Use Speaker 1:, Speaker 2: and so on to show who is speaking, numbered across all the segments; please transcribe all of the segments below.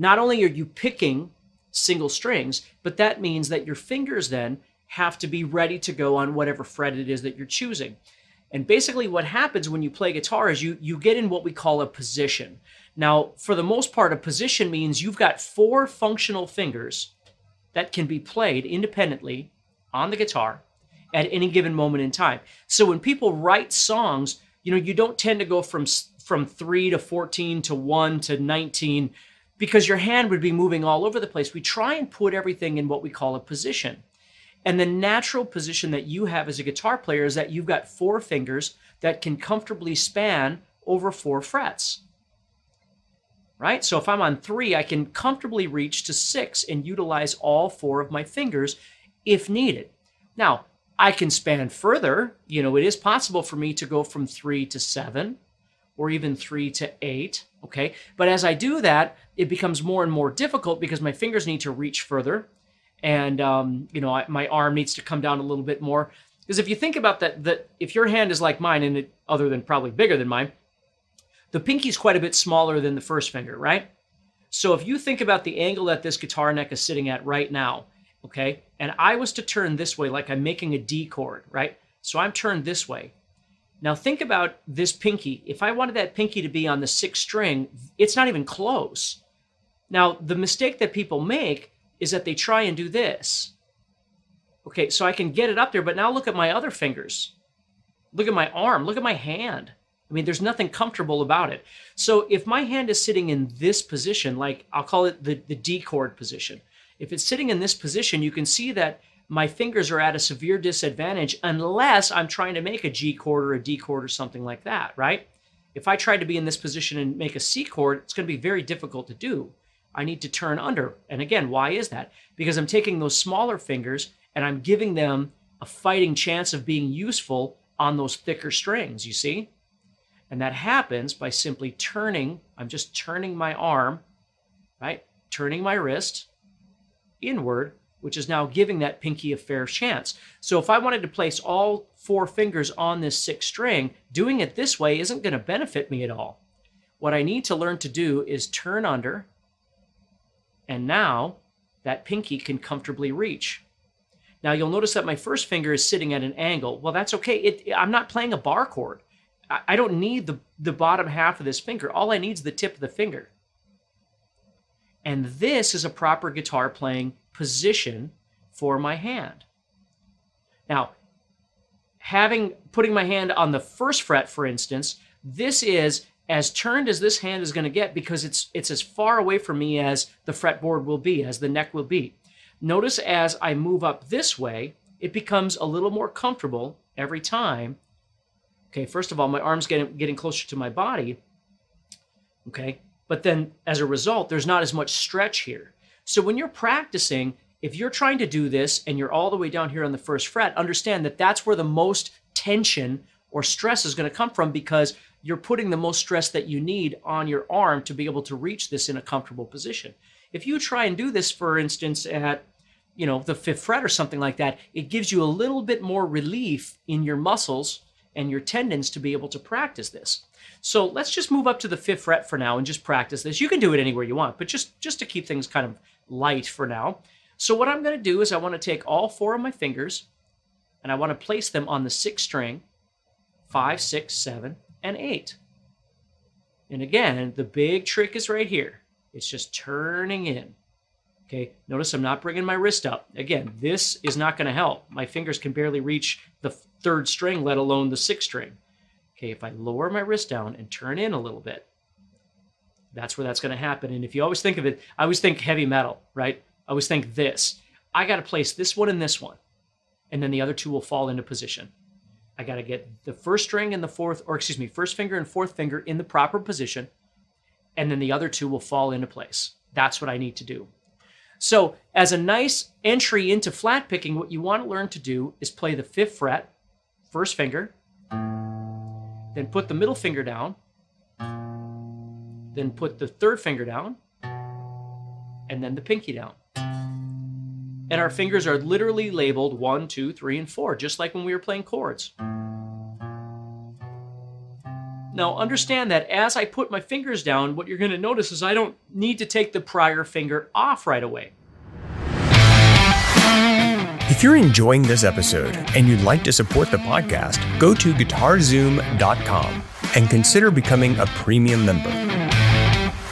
Speaker 1: not only are you picking single strings, but that means that your fingers then have to be ready to go on whatever fret it is that you're choosing. And basically what happens when you play guitar is you you get in what we call a position. Now, for the most part a position means you've got four functional fingers that can be played independently on the guitar at any given moment in time. So when people write songs, you know, you don't tend to go from from 3 to 14 to 1 to 19 because your hand would be moving all over the place. We try and put everything in what we call a position. And the natural position that you have as a guitar player is that you've got four fingers that can comfortably span over four frets. Right? So if I'm on three, I can comfortably reach to six and utilize all four of my fingers if needed. Now, I can span further. You know, it is possible for me to go from three to seven or even three to eight. Okay. But as I do that, it becomes more and more difficult because my fingers need to reach further and um, you know I, my arm needs to come down a little bit more. Because if you think about that that if your hand is like mine and it, other than probably bigger than mine the pinky is quite a bit smaller than the first finger right? So if you think about the angle that this guitar neck is sitting at right now okay and i was to turn this way like i'm making a d chord right? So i'm turned this way now think about this pinky if i wanted that pinky to be on the sixth string it's not even close now the mistake that people make is that they try and do this. Okay, so I can get it up there, but now look at my other fingers. Look at my arm. Look at my hand. I mean, there's nothing comfortable about it. So if my hand is sitting in this position, like I'll call it the, the D chord position, if it's sitting in this position, you can see that my fingers are at a severe disadvantage unless I'm trying to make a G chord or a D chord or something like that, right? If I try to be in this position and make a C chord, it's going to be very difficult to do. I need to turn under. And again, why is that? Because I'm taking those smaller fingers and I'm giving them a fighting chance of being useful on those thicker strings, you see? And that happens by simply turning, I'm just turning my arm, right? Turning my wrist inward, which is now giving that pinky a fair chance. So if I wanted to place all four fingers on this sixth string, doing it this way isn't going to benefit me at all. What I need to learn to do is turn under, and now that pinky can comfortably reach. Now you'll notice that my first finger is sitting at an angle. Well, that's okay. It, I'm not playing a bar chord. I, I don't need the, the bottom half of this finger. All I need is the tip of the finger. And this is a proper guitar playing position for my hand. Now, having putting my hand on the first fret, for instance, this is as turned as this hand is going to get because it's it's as far away from me as the fretboard will be, as the neck will be. Notice as I move up this way, it becomes a little more comfortable every time. Okay, first of all, my arm's getting getting closer to my body. Okay, but then as a result, there's not as much stretch here. So when you're practicing, if you're trying to do this and you're all the way down here on the first fret, understand that that's where the most tension or stress is going to come from because you're putting the most stress that you need on your arm to be able to reach this in a comfortable position. If you try and do this, for instance, at you know the fifth fret or something like that, it gives you a little bit more relief in your muscles and your tendons to be able to practice this. So let's just move up to the fifth fret for now and just practice this. You can do it anywhere you want, but just just to keep things kind of light for now. So what I'm going to do is I want to take all four of my fingers and I want to place them on the sixth string, five, six, seven, and 8. And again, the big trick is right here. It's just turning in. Okay, notice I'm not bringing my wrist up. Again, this is not going to help. My fingers can barely reach the third string, let alone the sixth string. Okay, if I lower my wrist down and turn in a little bit, that's where that's going to happen. And if you always think of it, I always think heavy metal, right? I always think this. I got to place this one and this one, and then the other two will fall into position. I got to get the first string and the fourth, or excuse me, first finger and fourth finger in the proper position, and then the other two will fall into place. That's what I need to do. So, as a nice entry into flat picking, what you want to learn to do is play the fifth fret, first finger, then put the middle finger down, then put the third finger down, and then the pinky down. And our fingers are literally labeled one, two, three, and four, just like when we were playing chords. Now, understand that as I put my fingers down, what you're going to notice is I don't need to take the prior finger off right away.
Speaker 2: If you're enjoying this episode and you'd like to support the podcast, go to guitarzoom.com and consider becoming a premium member.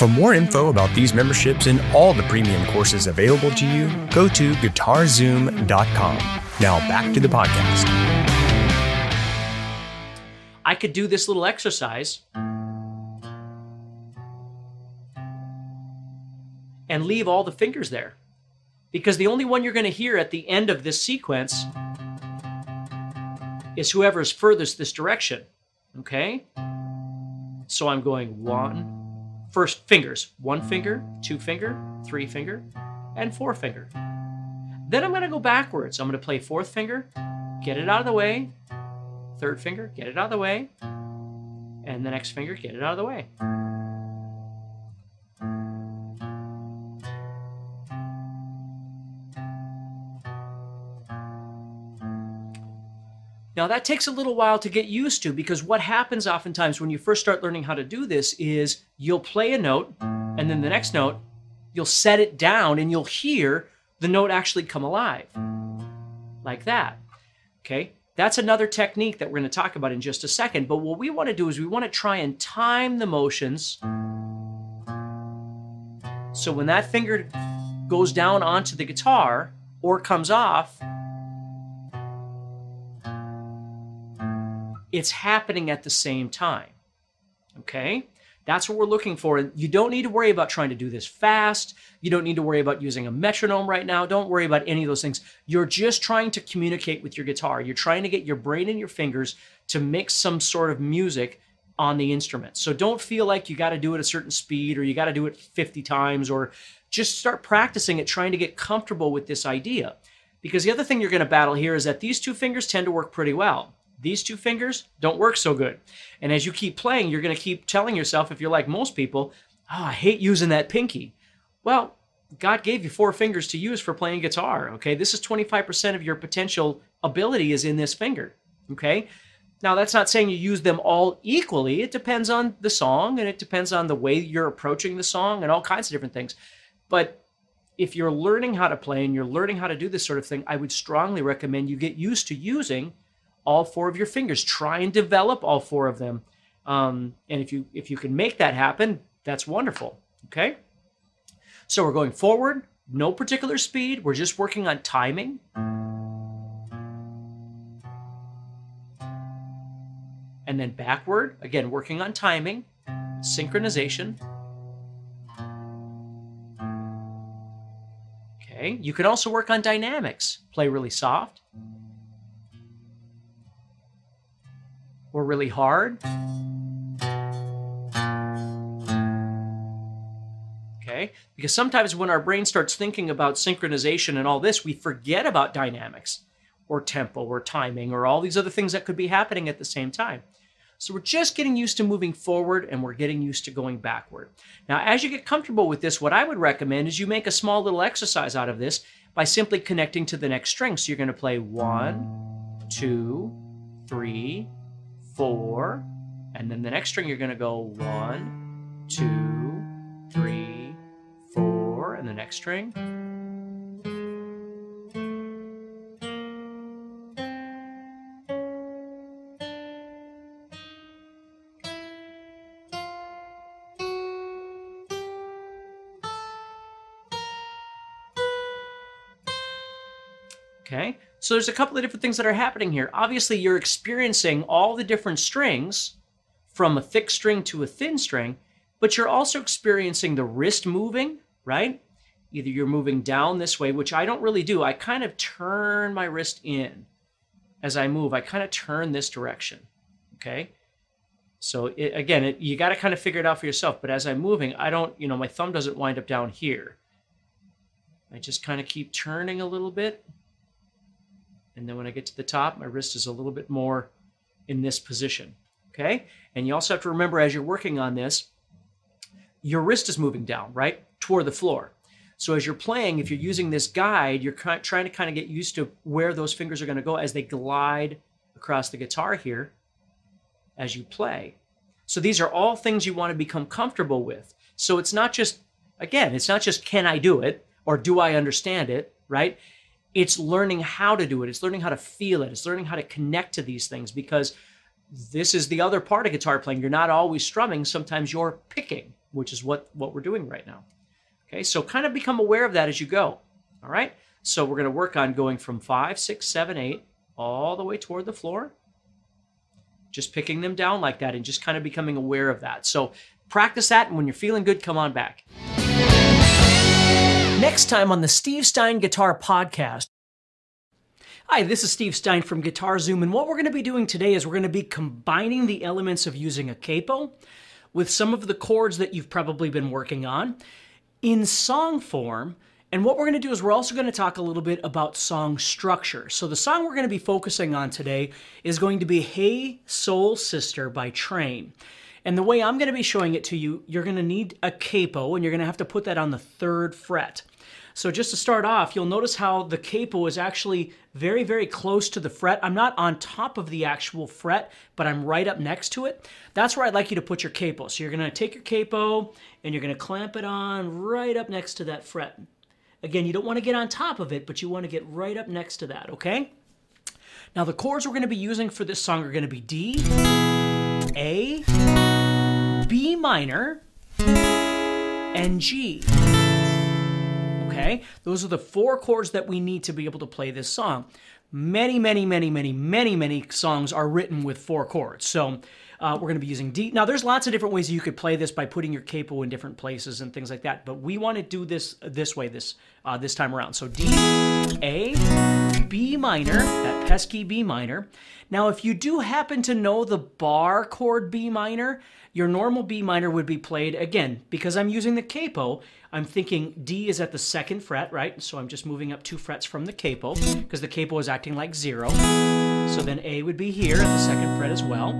Speaker 2: For more info about these memberships and all the premium courses available to you, go to guitarzoom.com. Now back to the podcast.
Speaker 1: I could do this little exercise and leave all the fingers there. Because the only one you're going to hear at the end of this sequence is whoever is furthest this direction. Okay? So I'm going one, first fingers, one finger, mm. two finger, three finger, and four finger. Then I'm going to go backwards. I'm going to play fourth finger, get it out of the way, third finger, get it out of the way, and the next finger, get it out of the way. Now, that takes a little while to get used to because what happens oftentimes when you first start learning how to do this is you'll play a note, and then the next note, you'll set it down and you'll hear the note actually come alive. Like that. Okay? That's another technique that we're going to talk about in just a second. But what we want to do is we want to try and time the motions. So when that finger goes down onto the guitar or comes off, it's happening at the same time. Okay? That's what we're looking for. And you don't need to worry about trying to do this fast. You don't need to worry about using a metronome right now. Don't worry about any of those things. You're just trying to communicate with your guitar. You're trying to get your brain and your fingers to make some sort of music on the instrument. So don't feel like you got to do it a certain speed or you got to do it 50 times or just start practicing it, trying to get comfortable with this idea. Because the other thing you're going to battle here is that these two fingers tend to work pretty well. These two fingers don't work so good. And as you keep playing, you're going to keep telling yourself, if you're like most people, oh, I hate using that pinky. Well, God gave you four fingers to use for playing guitar. Okay. This is 25% of your potential ability is in this finger. Okay. Now, that's not saying you use them all equally. It depends on the song and it depends on the way you're approaching the song and all kinds of different things. But if you're learning how to play and you're learning how to do this sort of thing, I would strongly recommend you get used to using all four of your fingers. Try and develop all four of them. Um, and if you if you can make that happen, that's wonderful. Okay. So we're going forward, no particular speed. We're just working on timing. And then backward, again, working on timing, synchronization. Okay, you can also work on dynamics. Play really soft. Really hard. Okay? Because sometimes when our brain starts thinking about synchronization and all this, we forget about dynamics or tempo or timing or all these other things that could be happening at the same time. So we're just getting used to moving forward and we're getting used to going backward. Now, as you get comfortable with this, what I would recommend is you make a small little exercise out of this by simply connecting to the next string. So you're going to play one, two, three, four, and then the next string you're going to go one, two, three, four, and the next string. So there's a couple of different things that are happening here. Obviously, you're experiencing all the different strings from a thick string to a thin string, but you're also experiencing the wrist moving, right? Either you're moving down this way, which I don't really do. I kind of turn my wrist in as I move. I kind of turn this direction, okay? So it, again, it, you got to kind of figure it out for yourself. But as I'm moving, I don't, you know, my thumb doesn't wind up down here. I just kind of keep turning a little bit. And then when I get to the top, my wrist is a little bit more in this position. Okay? And you also have to remember as you're working on this, your wrist is moving down, right? Toward the floor. So as you're playing, if you're using this guide, you're trying to kind of get used to where those fingers are going to go as they glide across the guitar here as you play. So these are all things you want to become comfortable with. So it's not just, again, it's not just can I do it or do I understand it, right? It's learning how to do it. It's learning how to feel it. It's learning how to connect to these things because this is the other part of guitar playing. You're not always strumming. Sometimes you're picking, which is what, what we're doing right now. Okay, so kind of become aware of that as you go. All right, so we're going to work on going from five, six, seven, eight, all the way toward the floor just picking them down like that and just kind of becoming aware of that. So practice that, and when you're feeling good, come on back. Next time on the Steve Stine Guitar Podcast. Hi, this is Steve Stine from Guitar Zoom, and what we're going to be doing today is we're going to be combining the elements of using a capo with some of the chords that you've probably been working on in song form and what we're going to do is we're also going to talk a little bit about song structure. So the song we're going to be focusing on today is going to be Hey Soul Sister by Train. And the way I'm going to be showing it to you, you're going to need a capo and you're going to have to put that on the third fret. So just to start off, you'll notice how the capo is actually very, very close to the fret. I'm not on top of the actual fret, but I'm right up next to it. That's where I'd like you to put your capo. So you're going to take your capo and you're going to clamp it on right up next to that fret. Again, you don't want to get on top of it, but you want to get right up next to that, okay? Now, the chords we're going to be using for this song are going to be D, A, B minor, and G. Okay? Those are the four chords that we need to be able to play this song. Many, many, many, many, many, many songs are written with four chords. So uh, we're going to be using D. Now, there's lots of different ways you could play this by putting your capo in different places and things like that. But we want to do this this way this uh, this time around. So D, A, B minor, that pesky B minor. Now, if you do happen to know the bar chord B minor, your normal B minor would be played again because I'm using the capo. I'm thinking D is at the second fret, right? So I'm just moving up two frets from the capo because the capo is acting like zero. So then A would be here at the second fret as well.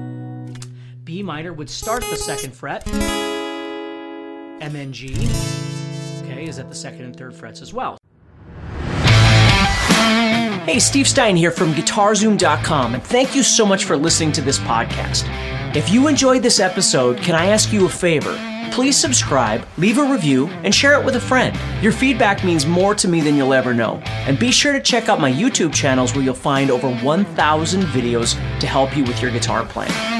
Speaker 1: B minor would start the second fret, and G, okay, is at the second and third frets as well. Hey, Steve Stine here from GuitarZoom.com, and thank you so much for listening to this podcast. If you enjoyed this episode, can I ask you a favor? Please subscribe, leave a review, and share it with a friend. Your feedback means more to me than you'll ever know. And be sure to check out my YouTube channels where you'll find over 1,000 videos to help you with your guitar playing.